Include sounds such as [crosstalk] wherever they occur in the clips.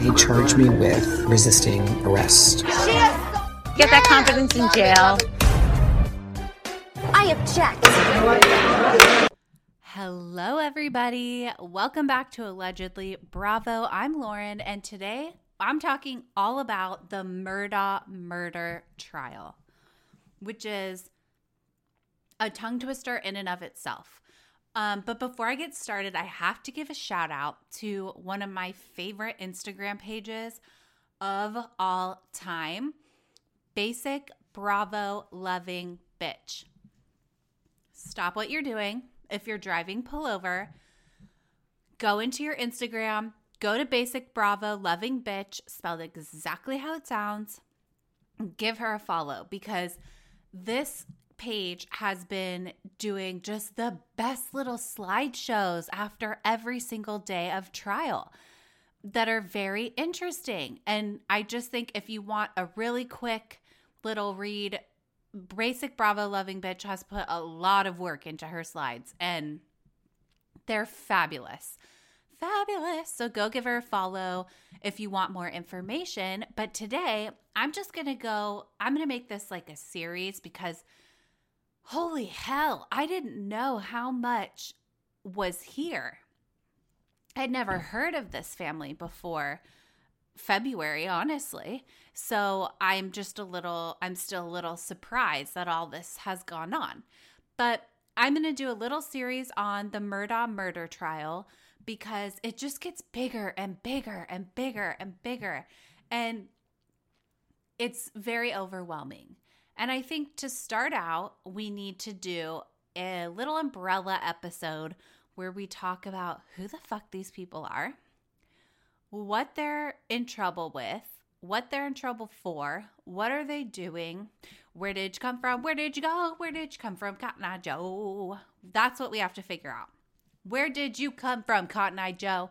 He charged me with resisting arrest. Get that confidence in jail. I object. Hello, everybody. Welcome back to Allegedly Bravo. I'm Lauren, and today I'm talking all about the Murdaugh murder trial, which is a tongue twister in and of itself. Um, but before I get started, I have to give a shout out to one of my favorite Instagram pages of all time Basic Bravo Loving Bitch. Stop what you're doing. If you're driving, pull over. Go into your Instagram, go to Basic Bravo Loving Bitch, spelled exactly how it sounds. Give her a follow because this page has been doing just the best little slideshows after every single day of trial that are very interesting. And I just think if you want a really quick little read, Basic Bravo Loving Bitch has put a lot of work into her slides and they're fabulous. Fabulous. So go give her a follow if you want more information. But today, I'm just going to go, I'm going to make this like a series because holy hell, I didn't know how much was here. I'd never heard of this family before February, honestly. So I'm just a little, I'm still a little surprised that all this has gone on. But I'm going to do a little series on the Murdaugh murder trial because it just gets bigger and bigger and bigger and bigger. And it's very overwhelming. And I think to start out, we need to do a little umbrella episode where we talk about who the fuck these people are what they're in trouble with, what they're in trouble for, what are they doing, where did you come from, where did you go, where did you come from, Cotton Eye Joe. That's what we have to figure out. Where did you come from, Cotton Eye Joe?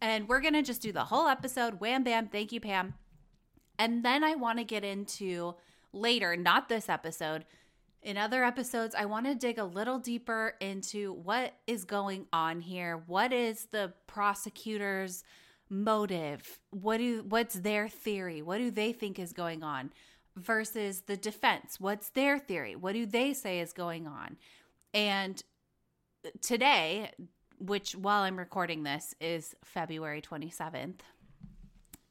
And we're going to just do the whole episode. Wham bam. Thank you, Pam. And then I want to get into later, not this episode. In other episodes, I want to dig a little deeper into what is going on here. What is the prosecutor's motive? What do what's their theory? What do they think is going on versus the defense? What's their theory? What do they say is going on? And today which while i'm recording this is february 27th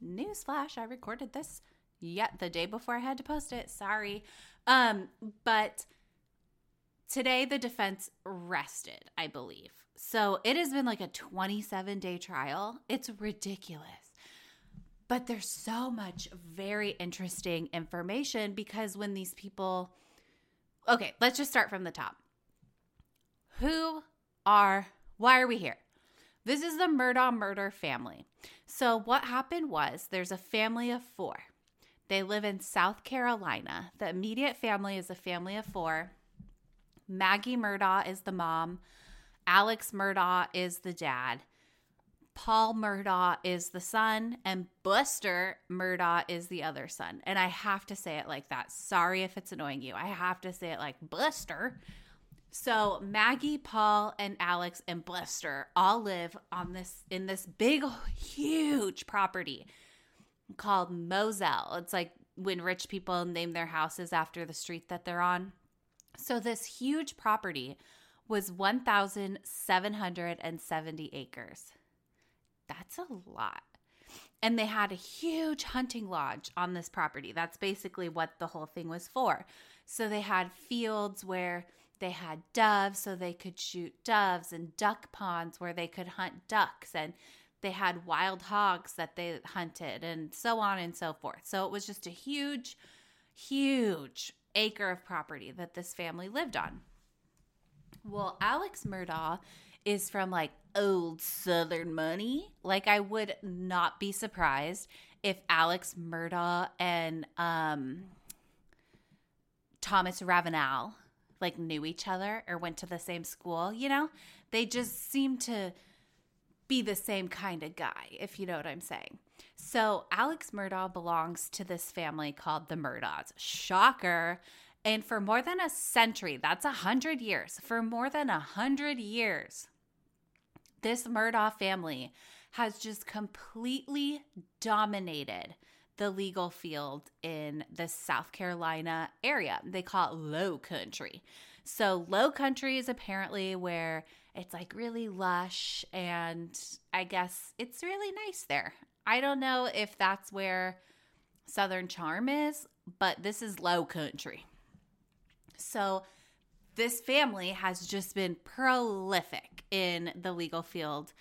newsflash i recorded this yet the day before i had to post it sorry um but today the defense rested i believe so it has been like a 27 day trial. It's ridiculous. But there's so much very interesting information because when these people. Okay, let's just start from the top. Who are. Why are we here? This is the Murdaugh murder family. So, what happened was there's a family of four. They live in South Carolina. The immediate family is a family of four. Maggie Murdaugh is the mom. Alex Murdaugh is the dad. Paul Murdaugh is the son, and Buster Murdaugh is the other son. And I have to say it like that. Sorry if it's annoying you. I have to say it like Buster. So Maggie, Paul, and Alex and Buster all live on this in this big, huge property called Moselle. It's like when rich people name their houses after the street that they're on. So this huge property was 1,770 acres. That's a lot. And they had a huge hunting lodge on this property. That's basically what the whole thing was for. So they had fields where they had doves so they could shoot doves and duck ponds where they could hunt ducks and they had wild hogs that they hunted and so on and so forth. So it was just a huge huge acre of property that this family lived on. Well, Alex Murdaugh is from like old Southern money. Like I would not be surprised if Alex Murdaugh and um, Thomas Ravenel like knew each other or went to the same school. You know, they just seem to be the same kind of guy, if you know what I'm saying. So Alex Murdaugh belongs to this family called the Murdaughs. Shocker. And for more than a century, that's a hundred years, for more than a hundred years, this Murdaugh family has just completely dominated the legal field in the South Carolina area. They call it low country. So, low country is apparently where it's like really lush, and I guess it's really nice there. I don't know if that's where Southern Charm is, but this is low country. So, this family has just been prolific in the legal field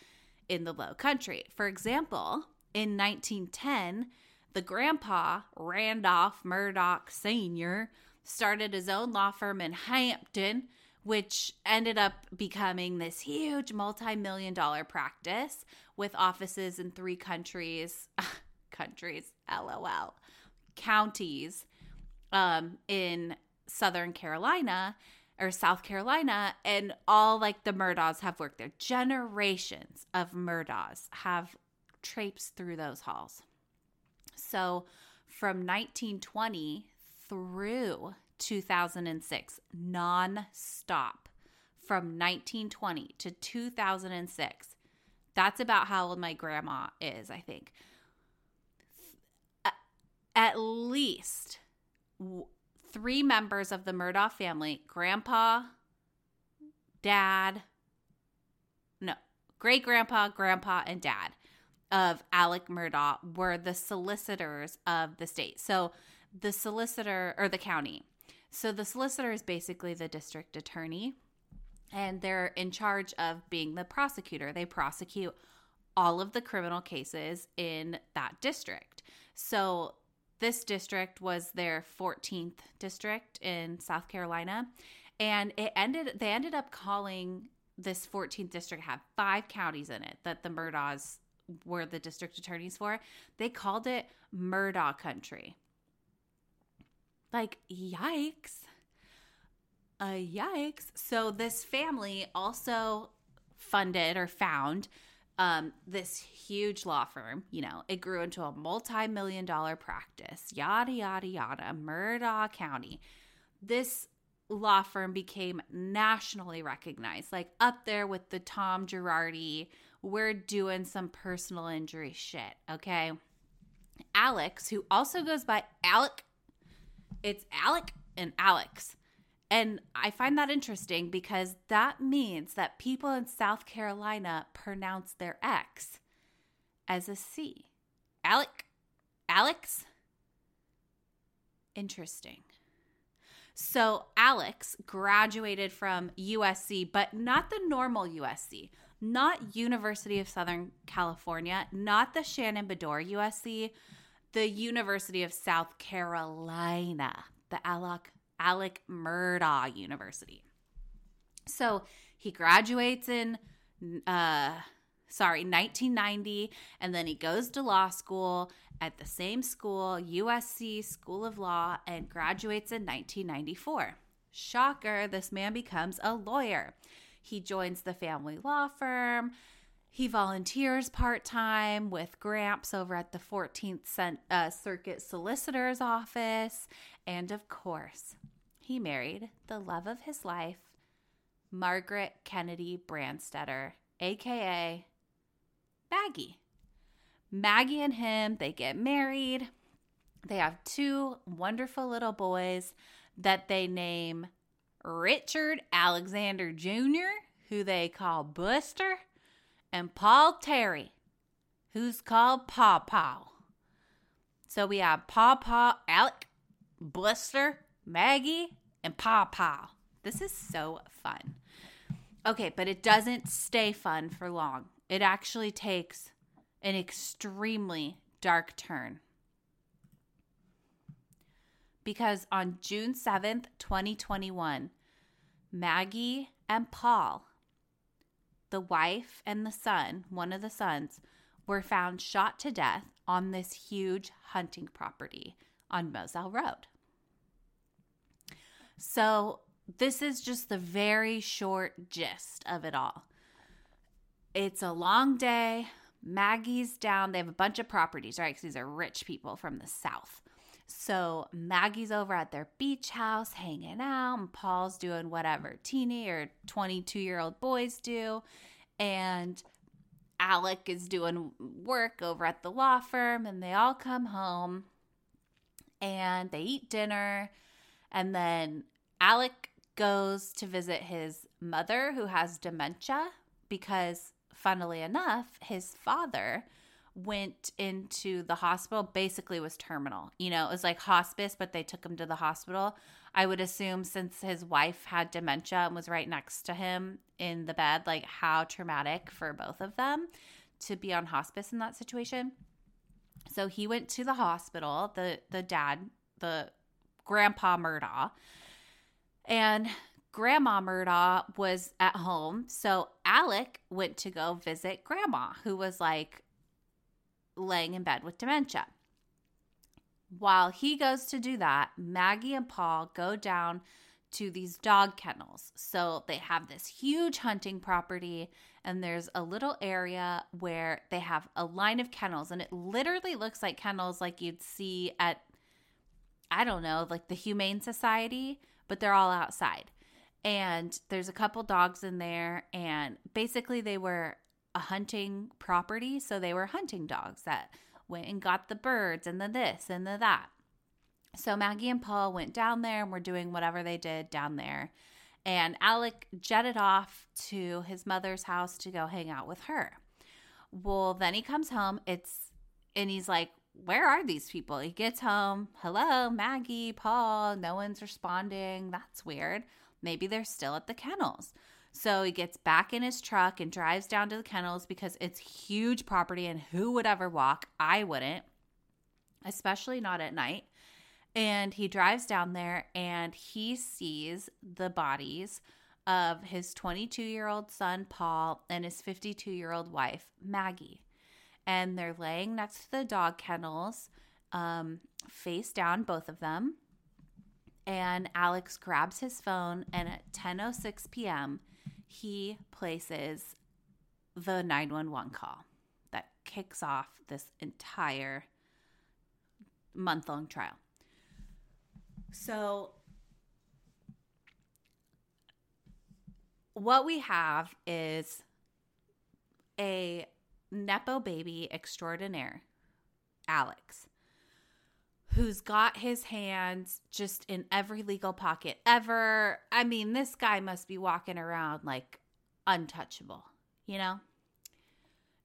in the low country. For example, in 1910, the grandpa, Randolph Murdaugh Sr., started his own law firm in Hampton, which ended up becoming this huge multi million dollar practice with offices in three countries, [laughs] countries, lol, counties um, in Southern Carolina or South Carolina, and all like the Murdaughs have worked there. Generations of Murdaughs have traipsed through those halls. So from 1920 through 2006, non-stop from 1920 to 2006. That's about how old my grandma is, I think. At least three members of the Murdaugh family grandpa, dad, no, great grandpa, grandpa, and dad of Alec Murdaugh were the solicitors of the state. So the solicitor or the county. So the solicitor is basically the district attorney and they're in charge of being the prosecutor. They prosecute all of the criminal cases in that district. So this district was their 14th district in South Carolina. And it ended they ended up calling this 14th district had five counties in it that the Murdaughs were the district attorneys for. They called it Murdaugh country. Like yikes. Uh, yikes. So this family also funded or found um, this huge law firm, you know, it grew into a multi million dollar practice, yada, yada, yada, Murdaugh County. This law firm became nationally recognized, like up there with the Tom Girardi, we're doing some personal injury shit, okay? Alex, who also goes by Alec, it's Alec and Alex. And I find that interesting because that means that people in South Carolina pronounce their X as a C. Alec, Alex. Interesting. So, Alex graduated from USC, but not the normal USC, not University of Southern California, not the Shannon Beador USC, the University of South Carolina, the Alec Alec Murdaugh University. So he graduates in, uh, sorry, 1990, and then he goes to law school at the same school, USC School of Law, and graduates in 1994. Shocker, this man becomes a lawyer. He joins the family law firm. He volunteers part time with Gramps over at the 14th uh, Circuit Solicitor's Office. And of course, he married the love of his life, Margaret Kennedy Branstetter, aka Maggie. Maggie and him, they get married. They have two wonderful little boys that they name Richard Alexander Jr., who they call Buster, and Paul Terry, who's called Paw Paw. So we have Paw Paw, Alec, Buster, Maggie, and Paw Paw. This is so fun. Okay, but it doesn't stay fun for long. It actually takes an extremely dark turn. Because on June 7th, 2021, Maggie and Paul, the wife and the son, one of the sons, were found shot to death on this huge hunting property on Moselle Road. So, this is just the very short gist of it all. It's a long day. Maggie's down. They have a bunch of properties, right? Because these are rich people from the South. So Maggie's over at their beach house hanging out, and Paul's doing whatever teeny or 22 year old boys do. And Alec is doing work over at the law firm, and they all come home and they eat dinner. And then Alec goes to visit his mother, who has dementia, because, funnily enough, his father went into the hospital basically was terminal. You know, it was like hospice, but they took him to the hospital. I would assume since his wife had dementia and was right next to him in the bed, like how traumatic for both of them to be on hospice in that situation. So he went to the hospital, the the dad, the grandpa Murdaugh. And grandma Murdaugh was at home. So Alec went to go visit grandma, who was like laying in bed with dementia. While he goes to do that, Maggie and Paul go down to these dog kennels. So they have this huge hunting property, and there's a little area where they have a line of kennels, and it literally looks like kennels like you'd see at, I don't know, like the Humane Society, but they're all outside. And there's a couple dogs in there, and basically they were a hunting property. So they were hunting dogs that went and got the birds and the this and the that. So Maggie and Paul went down there and were doing whatever they did down there. And Alec jetted off to his mother's house to go hang out with her. Well, then he comes home. It's and he's like, "Where are these people?" He gets home. "Hello, Maggie, Paul. No one's responding. That's weird. Maybe they're still at the kennels." So he gets back in his truck and drives down to the kennels because it's huge property and who would ever walk? I wouldn't, especially not at night. And he drives down there and he sees the bodies of his 22 year old son, Paul, and his 52 year old wife, Maggie. And they're laying next to the dog kennels, um, face down, both of them. And Alex grabs his phone and at 10:06 p.m he places the 911 call that kicks off this entire month long trial. So, what we have is a Nepo baby extraordinaire, Alex, who's got his hands just in every legal pocket ever. I mean, this guy must be walking around like untouchable, you know?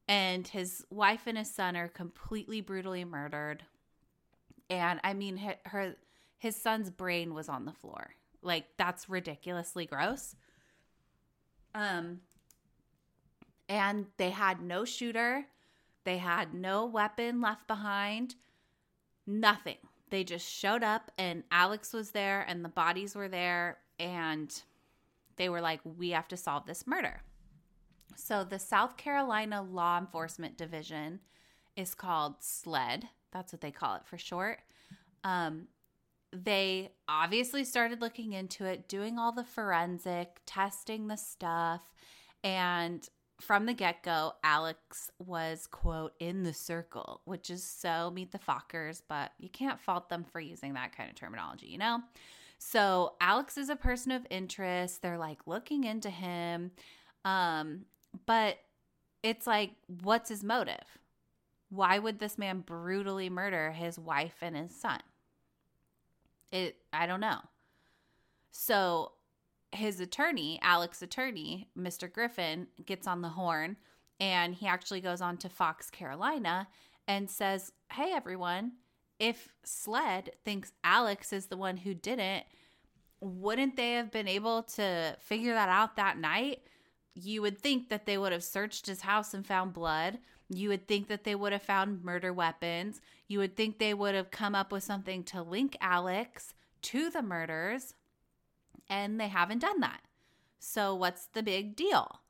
And his wife and his son are completely brutally murdered. And I mean, her, his son's brain was on the floor. Like that's ridiculously gross. Um and they had no shooter. They had no weapon left behind Nothing. They just showed up and Alex was there and the bodies were there and they were like, we have to solve this murder. So the South Carolina Law Enforcement Division is called SLED. That's what they call it for short. Um, they obviously started looking into it, doing all the forensic, testing the stuff, and from the get go, Alex was, quote, in the circle, which is so meet the Fockers, but you can't fault them for using that kind of terminology, you know? So Alex is a person of interest. They're like looking into him. Um, but it's like, what's his motive? Why would this man brutally murder his wife and his son? It I don't know. So his attorney, Alex attorney, Mr. Griffin, gets on the horn and he actually goes on to Fox Carolina and says, Hey, everyone, if SLED thinks Alex is the one who did it, wouldn't they have been able to figure that out that night? You would think that they would have searched his house and found blood. You would think that they would have found murder weapons. You would think they would have come up with something to link Alex to the murders and they haven't done that. So, what's the big deal?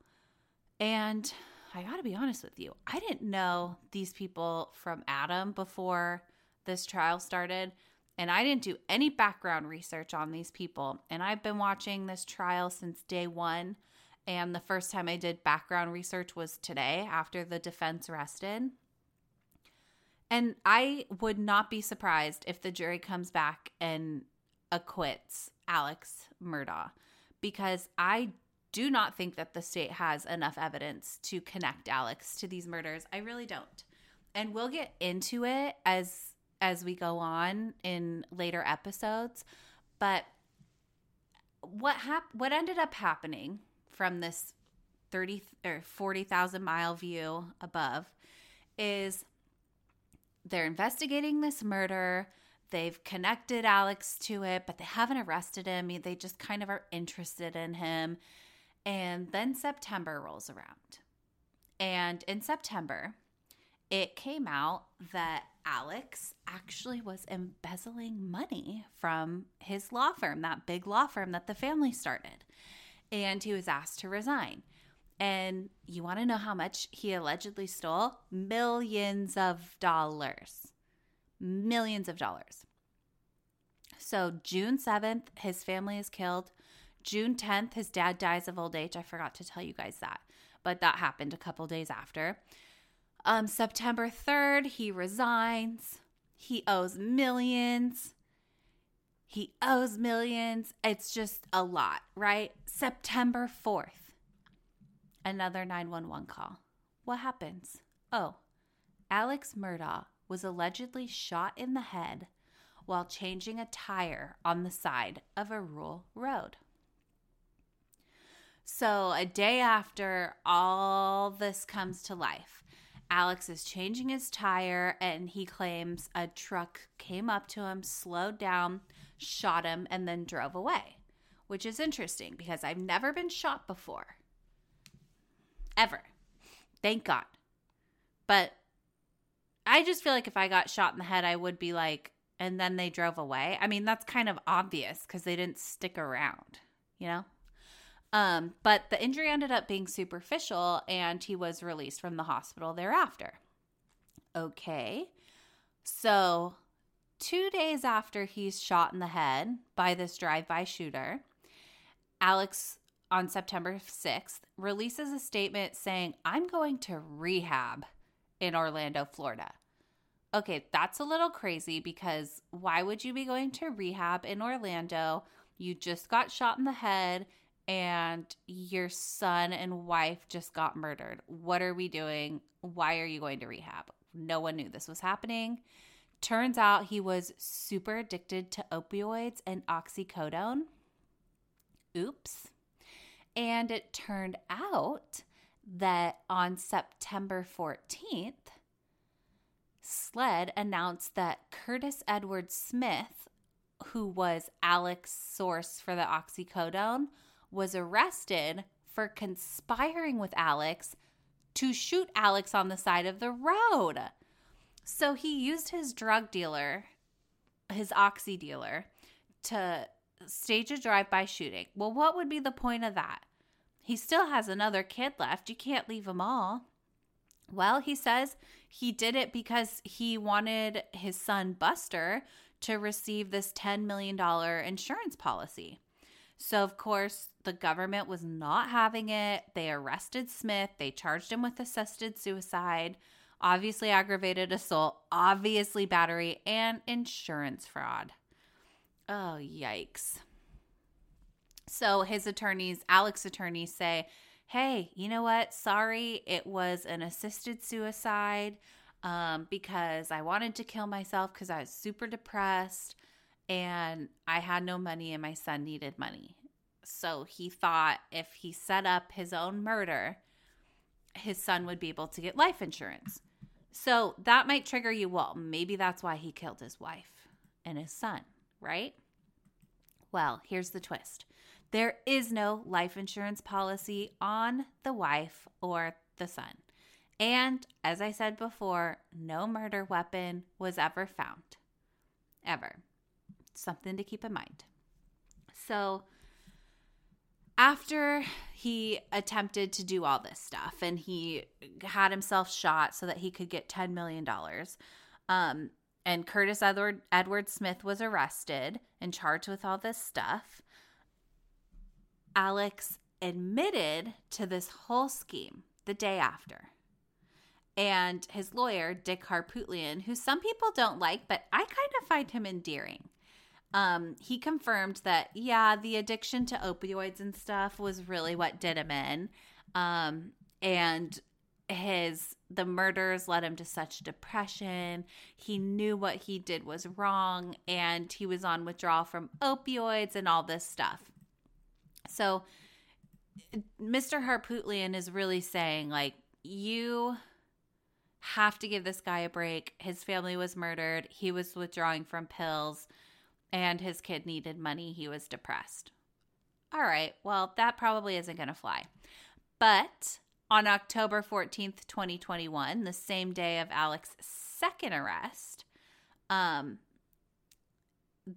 And I got to be honest with you, I didn't know these people from Adam before this trial started. And I didn't do any background research on these people. And I've been watching this trial since day one. And the first time I did background research was today after the defense rested. And I would not be surprised if the jury comes back and acquits Alex Murdaugh because I do not think that the state has enough evidence to connect Alex to these murders. I really don't. And we'll get into it as as we go on in later episodes, but what hap- what ended up happening from this 30 or 40,000 mile view above is they're investigating this murder. They've connected Alex to it, but they haven't arrested him. They just kind of are interested in him. And then September rolls around. And in September, it came out that Alex actually was embezzling money from his law firm, that big law firm that the family started. And he was asked to resign. And you want to know how much he allegedly stole? Millions of dollars. Millions of dollars. So, June 7th, his family is killed. June 10th, his dad dies of old age. I forgot to tell you guys that, but that happened a couple days after. Um, September 3rd, he resigns. He owes millions. He owes millions. It's just a lot, right? September 4th, another 911 call. What happens? Oh, Alex Murdaugh was allegedly shot in the head while changing a tire on the side of a rural road. So, a day after all this comes to life, Alex is changing his tire and he claims a truck came up to him, slowed down, shot him, and then drove away, which is interesting because I've never been shot before. Ever. Thank God. But I just feel like if I got shot in the head, I would be like, and then they drove away. I mean, that's kind of obvious because they didn't stick around, you know? Um, but the injury ended up being superficial and he was released from the hospital thereafter. Okay. So, two days after he's shot in the head by this drive by shooter, Alex on September 6th releases a statement saying, I'm going to rehab in Orlando, Florida. Okay, that's a little crazy because why would you be going to rehab in Orlando? You just got shot in the head and your son and wife just got murdered. What are we doing? Why are you going to rehab? No one knew this was happening. Turns out he was super addicted to opioids and oxycodone. Oops. And it turned out that on September 14th, SLED announced that Curtis Edward Smith, who was Alex's source for the oxycodone, was arrested for conspiring with Alex to shoot Alex on the side of the road. So he used his drug dealer, his oxy dealer, to stage a drive by shooting. Well, what would be the point of that? He still has another kid left. You can't leave them all. Well, he says he did it because he wanted his son Buster to receive this $10 million insurance policy. So, of course, the government was not having it. They arrested Smith. They charged him with assisted suicide, obviously aggravated assault, obviously battery, and insurance fraud. Oh, yikes. So, his attorneys, Alex's attorneys, say, hey, you know what? Sorry, it was an assisted suicide um, because I wanted to kill myself because I was super depressed and I had no money and my son needed money. So he thought if he set up his own murder, his son would be able to get life insurance. So that might trigger you. Well, maybe that's why he killed his wife and his son, right? Well, here's the twist there is no life insurance policy on the wife or the son. And as I said before, no murder weapon was ever found. Ever something to keep in mind. So, after he attempted to do all this stuff and he had himself shot so that he could get $10 million, um, and Curtis Edward, Edward Smith was arrested and charged with all this stuff, Alex admitted to this whole scheme the day after. And his lawyer, Dick Harpootlian, who some people don't like, but I kind of find him endearing um, he confirmed that, yeah, the addiction to opioids and stuff was really what did him in. Um, and his the murders led him to such depression. He knew what he did was wrong and he was on withdrawal from opioids and all this stuff. So Mr. Harpootlian is really saying like you have to give this guy a break. His family was murdered. He was withdrawing from pills and his kid needed money. He was depressed. All right, well, that probably isn't going to fly. But on October 14th, 2021, the same day of Alex's second arrest, um,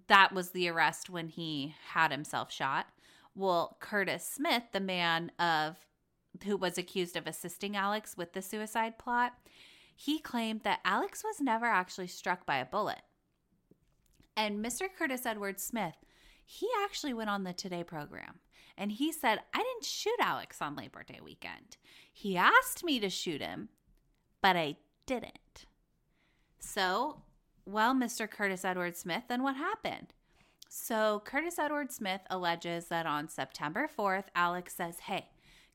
that was the arrest when he had himself shot. Well, Curtis Smith, the man of who was accused of assisting Alex with the suicide plot, he claimed that Alex was never actually struck by a bullet. And Mr. Curtis Edward Smith, he actually went on the Today program and he said, I didn't shoot Alex on Labor Day weekend. He asked me to shoot him, but I didn't. So, well, Mr. Curtis Edward Smith, then what happened? So, Curtis Edward Smith alleges that on September 4th, Alex says, Hey,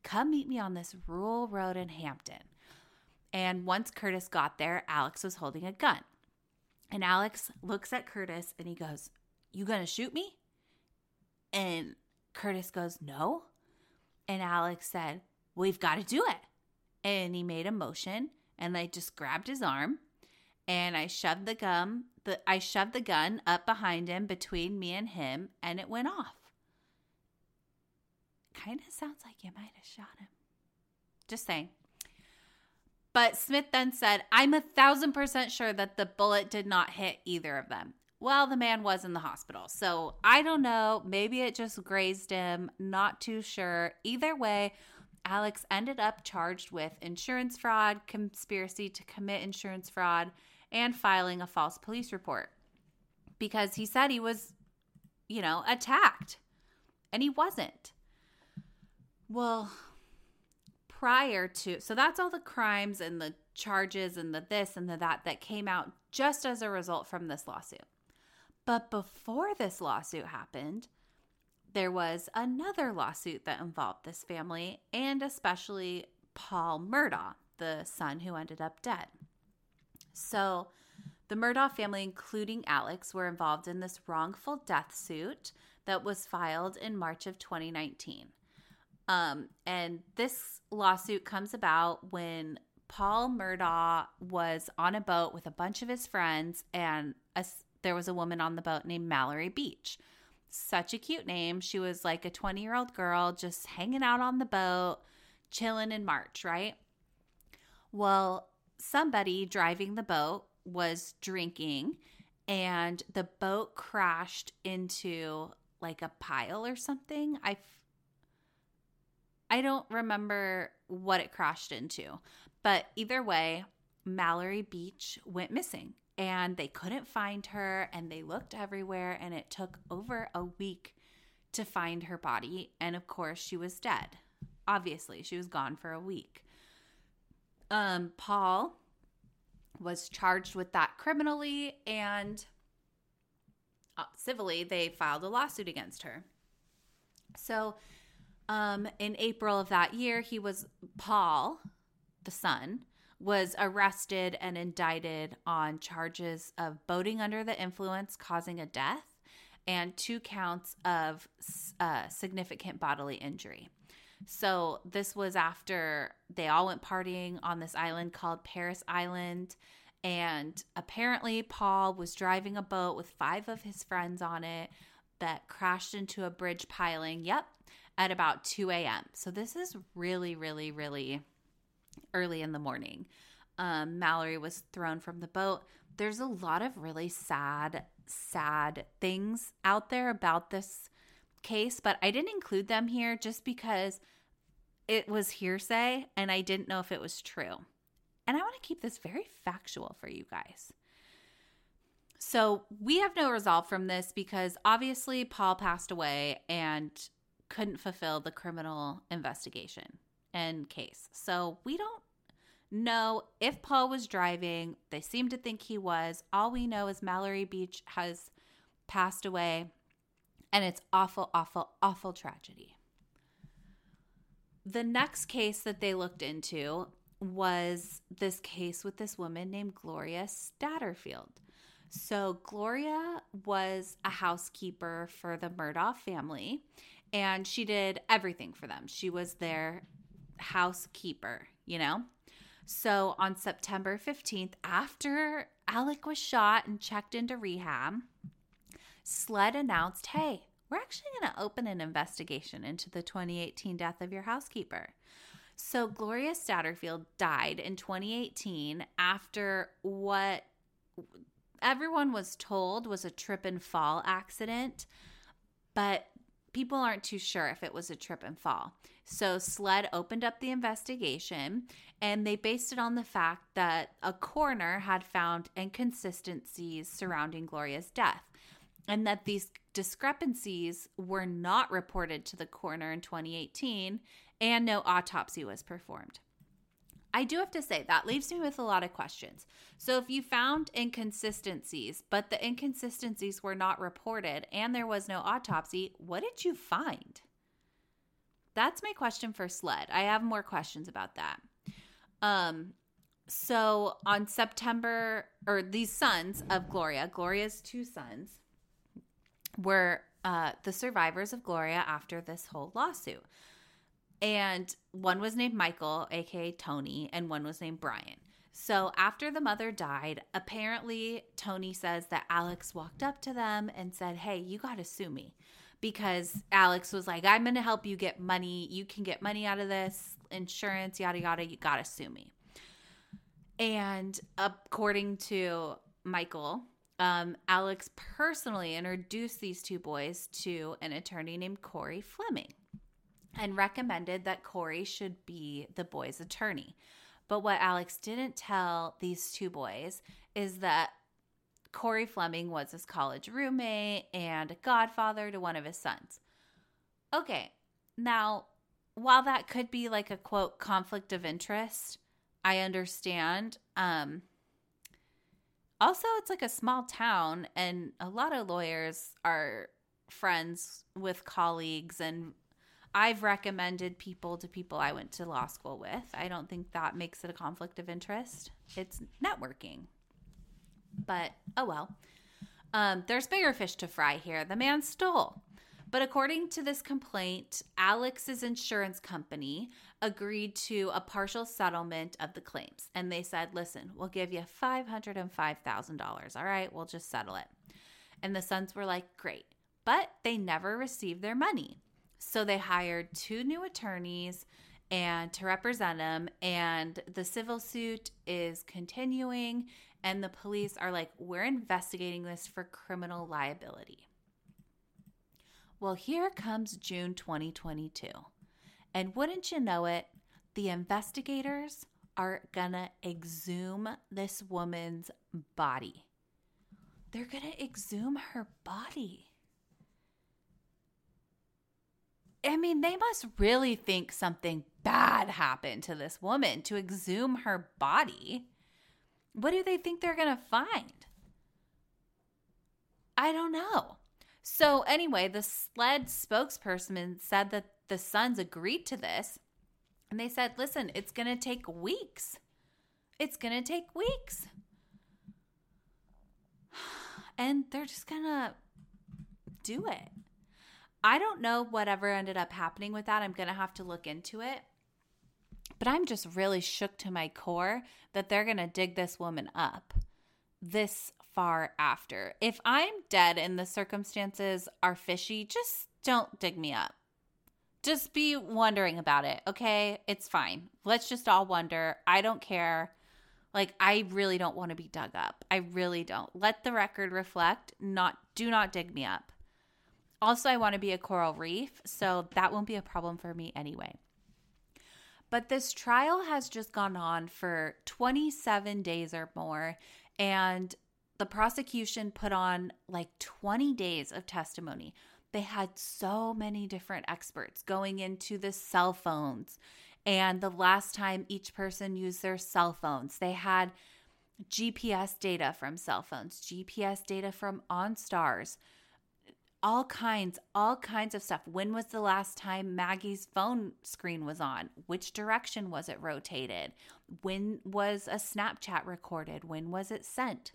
come meet me on this rural road in Hampton. And once Curtis got there, Alex was holding a gun. And Alex looks at Curtis and he goes, You gonna shoot me? And Curtis goes, No. And Alex said, We've got to do it. And he made a motion and they just grabbed his arm and I shoved the gun the I shoved the gun up behind him between me and him and it went off. Kind of sounds like you might have shot him. Just saying. But Smith then said, I'm a thousand percent sure that the bullet did not hit either of them. Well, the man was in the hospital. So I don't know. Maybe it just grazed him. Not too sure. Either way, Alex ended up charged with insurance fraud, conspiracy to commit insurance fraud, and filing a false police report because he said he was, you know, attacked and he wasn't. Well, prior to so that's all the crimes and the charges and the this and the that that came out just as a result from this lawsuit. But before this lawsuit happened, there was another lawsuit that involved this family and especially Paul Murdaugh, the son who ended up dead. So, the Murdaugh family, including Alex, were involved in this wrongful death suit that was filed in March of 2019. Um, and this lawsuit comes about when Paul Murdaugh was on a boat with a bunch of his friends, and a, there was a woman on the boat named Mallory Beach. Such a cute name. She was like a 20 year old girl just hanging out on the boat, chilling in March, right? Well, somebody driving the boat was drinking, and the boat crashed into like a pile or something. I I don't remember what it crashed into, but either way, Mallory Beach went missing and they couldn't find her and they looked everywhere and it took over a week to find her body and of course she was dead. Obviously, she was gone for a week. Um Paul was charged with that criminally and uh, civilly they filed a lawsuit against her. So um, in April of that year, he was Paul, the son, was arrested and indicted on charges of boating under the influence causing a death and two counts of uh, significant bodily injury. So, this was after they all went partying on this island called Parris Island. And apparently, Paul was driving a boat with five of his friends on it that crashed into a bridge piling. Yep, at about 2 a.m. So this is really, really, really early in the morning. Um, Mallory was thrown from the boat. There's a lot of really sad, sad things out there about this case, but I didn't include them here just because it was hearsay and I didn't know if it was true. And I want to keep this very factual for you guys. So, we have no resolve from this because obviously Paul passed away and couldn't fulfill the criminal investigation and case. So we don't know if Paul was driving. They seem to think he was. All we know is Mallory Beach has passed away, and it's awful, awful, awful tragedy. The next case that they looked into was this case with this woman named Gloria Satterfield. So, Gloria was a housekeeper for the Murdaugh family, and she did everything for them. She was their housekeeper, you know? So, on September 15th, after Alec was shot and checked into rehab, SLED announced, hey, we're actually going to open an investigation into the 2018 death of your housekeeper. So, Gloria Satterfield died in 2018 after what everyone was told was a trip and fall accident, but people aren't too sure if it was a trip and fall. So, SLED opened up the investigation and they based it on the fact that a coroner had found inconsistencies surrounding Gloria's death and that these discrepancies were not reported to the coroner in 2018 and no autopsy was performed. I do have to say that leaves me with a lot of questions. So, if you found inconsistencies, but the inconsistencies were not reported and there was no autopsy, what did you find? That's my question for SLED. I have more questions about that. Um, so on September, or these sons of Gloria, Gloria's two sons, were uh, the survivors of Gloria after this whole lawsuit. And one was named Michael, aka Tony, and one was named Brian. So after the mother died, apparently Tony says that Alex walked up to them and said, Hey, you got to sue me. Because Alex was like, I'm going to help you get money. You can get money out of this, insurance, yada, yada. You got to sue me. And according to Michael, um, Alex personally introduced these two boys to an attorney named Cory Fleming and recommended that Cory should be the boy's attorney. But what Alex didn't tell these two boys is that Cory Fleming was his college roommate and a godfather to one of his sons. Okay, now, while that could be like a quote conflict of interest, I understand. Um, also, it's like a small town, and a lot of lawyers are friends with colleagues and I've recommended people to people I went to law school with. I don't think that makes it a conflict of interest. It's networking. But oh well. Um, there's bigger fish to fry here. The man stole. But according to this complaint, Alex's insurance company agreed to a partial settlement of the claims. And they said, listen, we'll give you $505,000. All right, we'll just settle it. And the sons were like, great. But they never received their money. So they hired two new attorneys and to represent them and the civil suit is continuing and the police are like we're investigating this for criminal liability. Well, here comes June 2022. And wouldn't you know it, the investigators are gonna exhume this woman's body. They're gonna exhume her body. I mean, they must really think something bad happened to this woman to exhume her body. What do they think they're to find? I don't know. So, anyway, the SLED spokesperson said that the sons agreed to this. And they said, listen, it's going to take weeks. It's going to take weeks. [sighs] And they're just going to do it. I don't know whatever ended up happening with that. I'm going to have to look into it. But I'm just really shook to my core that they're going to dig this woman up this far after. If I'm dead and the circumstances are fishy, just don't dig me up. Just be wondering about it, okay? It's fine. Let's just all wonder. I don't care. Like I really don't want to be dug up. I really don't. Let the record reflect, not do not dig me up. Also, I want to be a coral reef, so that won't be a problem for me anyway. But this trial has just gone on for 27 days or more, and the prosecution put on like 20 days of testimony. They had so many different experts going into the cell phones and the last time each person used their cell phones. They had GPS data from cell phones, GPS data from OnStars, all kinds, all kinds of stuff. When was the last time Maggie's phone screen was on? Which direction was it rotated? When was a Snapchat recorded? When was it sent?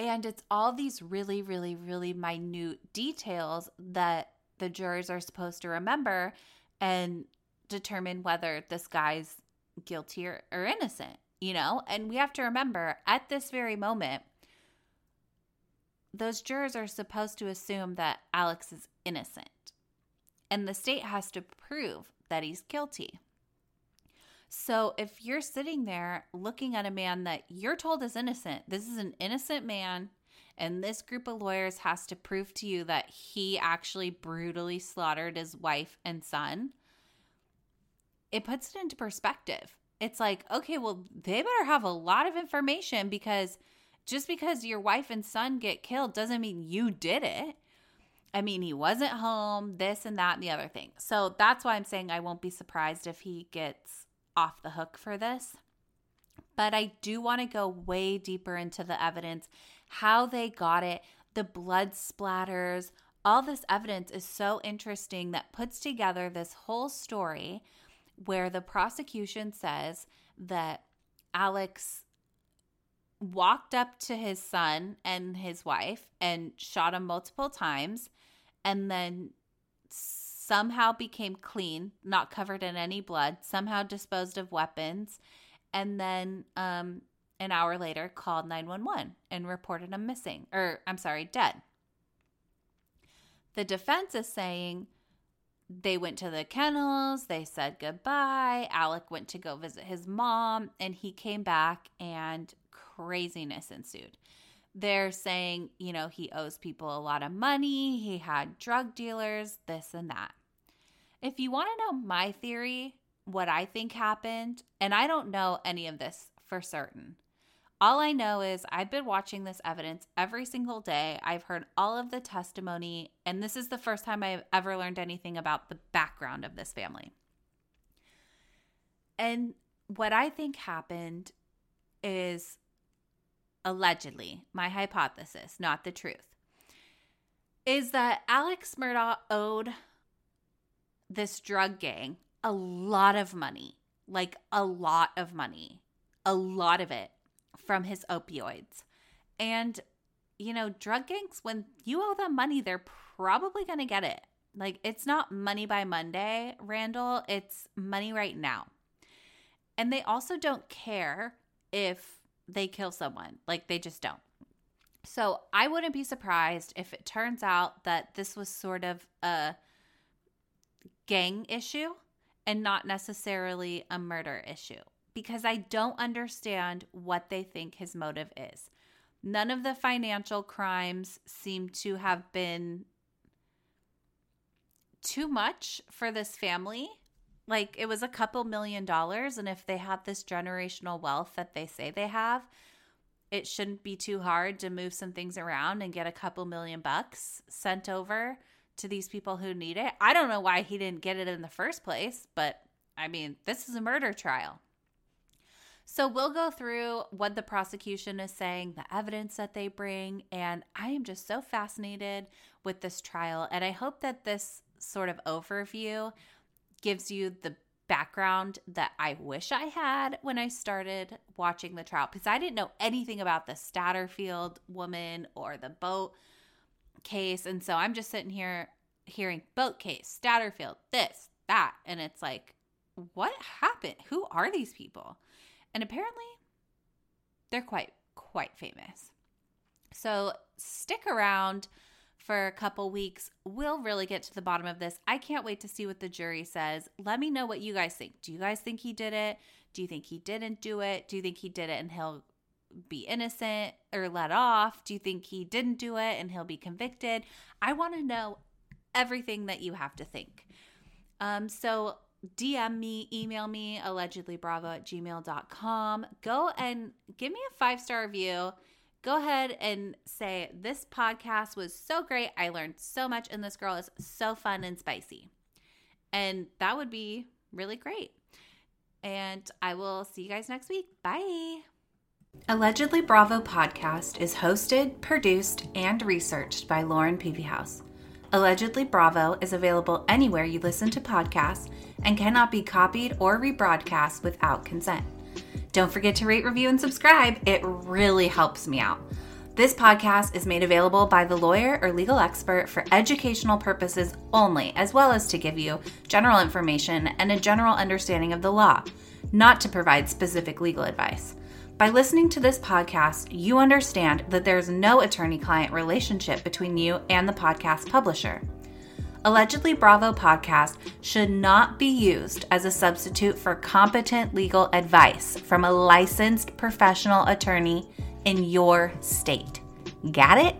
And it's all these really, really, really minute details that the jurors are supposed to remember and determine whether this guy's guilty or, or innocent, you know? And we have to remember at this very moment, those jurors are supposed to assume that Alex is innocent. And the state has to prove that he's guilty. So if you're sitting there looking at a man that you're told is innocent, this is an innocent man, and this group of lawyers has to prove to you that he actually brutally slaughtered his wife and son, it puts it into perspective. It's like, okay, well, they better have a lot of information because just because your wife and son get killed doesn't mean you did it. I mean, he wasn't home, this and that and the other thing. So that's why I'm saying I won't be surprised if he gets off the hook for this. But I do want to go way deeper into the evidence, how they got it, the blood splatters. All this evidence is so interesting that puts together this whole story where the prosecution says that Alex walked up to his son and his wife and shot him multiple times and then somehow became clean, not covered in any blood, somehow disposed of weapons, and then um, an hour later called 911 and reported him missing, or I'm sorry, dead. The defense is saying they went to the kennels, they said goodbye. Alec went to go visit his mom, and he came back, and craziness ensued. They're saying, you know, he owes people a lot of money, he had drug dealers, this and that. If you want to know my theory, what I think happened, and I don't know any of this for certain. All I know is I've been watching this evidence every single day. I've heard all of the testimony, and this is the first time I've ever learned anything about the background of this family. And what I think happened is allegedly, my hypothesis, not the truth, is that Alex Murdaugh owed this drug gang a lot of money, like a lot of money, a lot of it from his opioids. And, you know, drug gangs, when you owe them money, they're probably going to get it. Like, it's not money by Monday, Randall, it's money right now. And they also don't care if they kill someone. Like they just don't. So I wouldn't be surprised if it turns out that this was sort of a gang issue and not necessarily a murder issue because I don't understand what they think his motive is. None of the financial crimes seem to have been too much for this family. Like it was a couple million dollars. And if they have this generational wealth that they say they have, it shouldn't be too hard to move some things around and get a couple million bucks sent over to these people who need it. I don't know why he didn't get it in the first place, but I mean, this is a murder trial. So we'll go through what the prosecution is saying, the evidence that they bring, and I am just so fascinated with this trial. And I hope that this sort of overview gives you the background that I wish I had when I started watching the trial because I didn't know anything about the Satterfield woman or the boat case. And so I'm just sitting here hearing boat case, Satterfield, this, that. And it's like, what happened? Who are these people? And apparently they're quite, quite famous. So stick around for a couple weeks. We'll really get to the bottom of this. I can't wait to see what the jury says. Let me know what you guys think. Do you guys think he did it? Do you think he didn't do it? Do you think he did it and he'll be innocent or let off? Do you think he didn't do it and he'll be convicted? I want to know everything that you have to think. Um, so DM me, email me, allegedlybravo at gmail.com. Go and give me a five star review go ahead and say, This podcast was so great. I learned so much, and this girl is so fun and spicy. And that would be really great. And I will see you guys next week. Bye. Allegedly Bravo podcast is hosted, produced, and researched by Lauren Peavyhouse. Allegedly Bravo is available anywhere you listen to podcasts and cannot be copied or rebroadcast without consent. Don't forget to rate, review, and subscribe. It really helps me out. This podcast is made available by the lawyer or legal expert for educational purposes only, as well as to give you general information and a general understanding of the law, not to provide specific legal advice. By listening to this podcast, you understand that there's no attorney client relationship between you and the podcast publisher. Allegedly Bravo podcast should not be used as a substitute for competent legal advice from a licensed professional attorney in your state. Got it?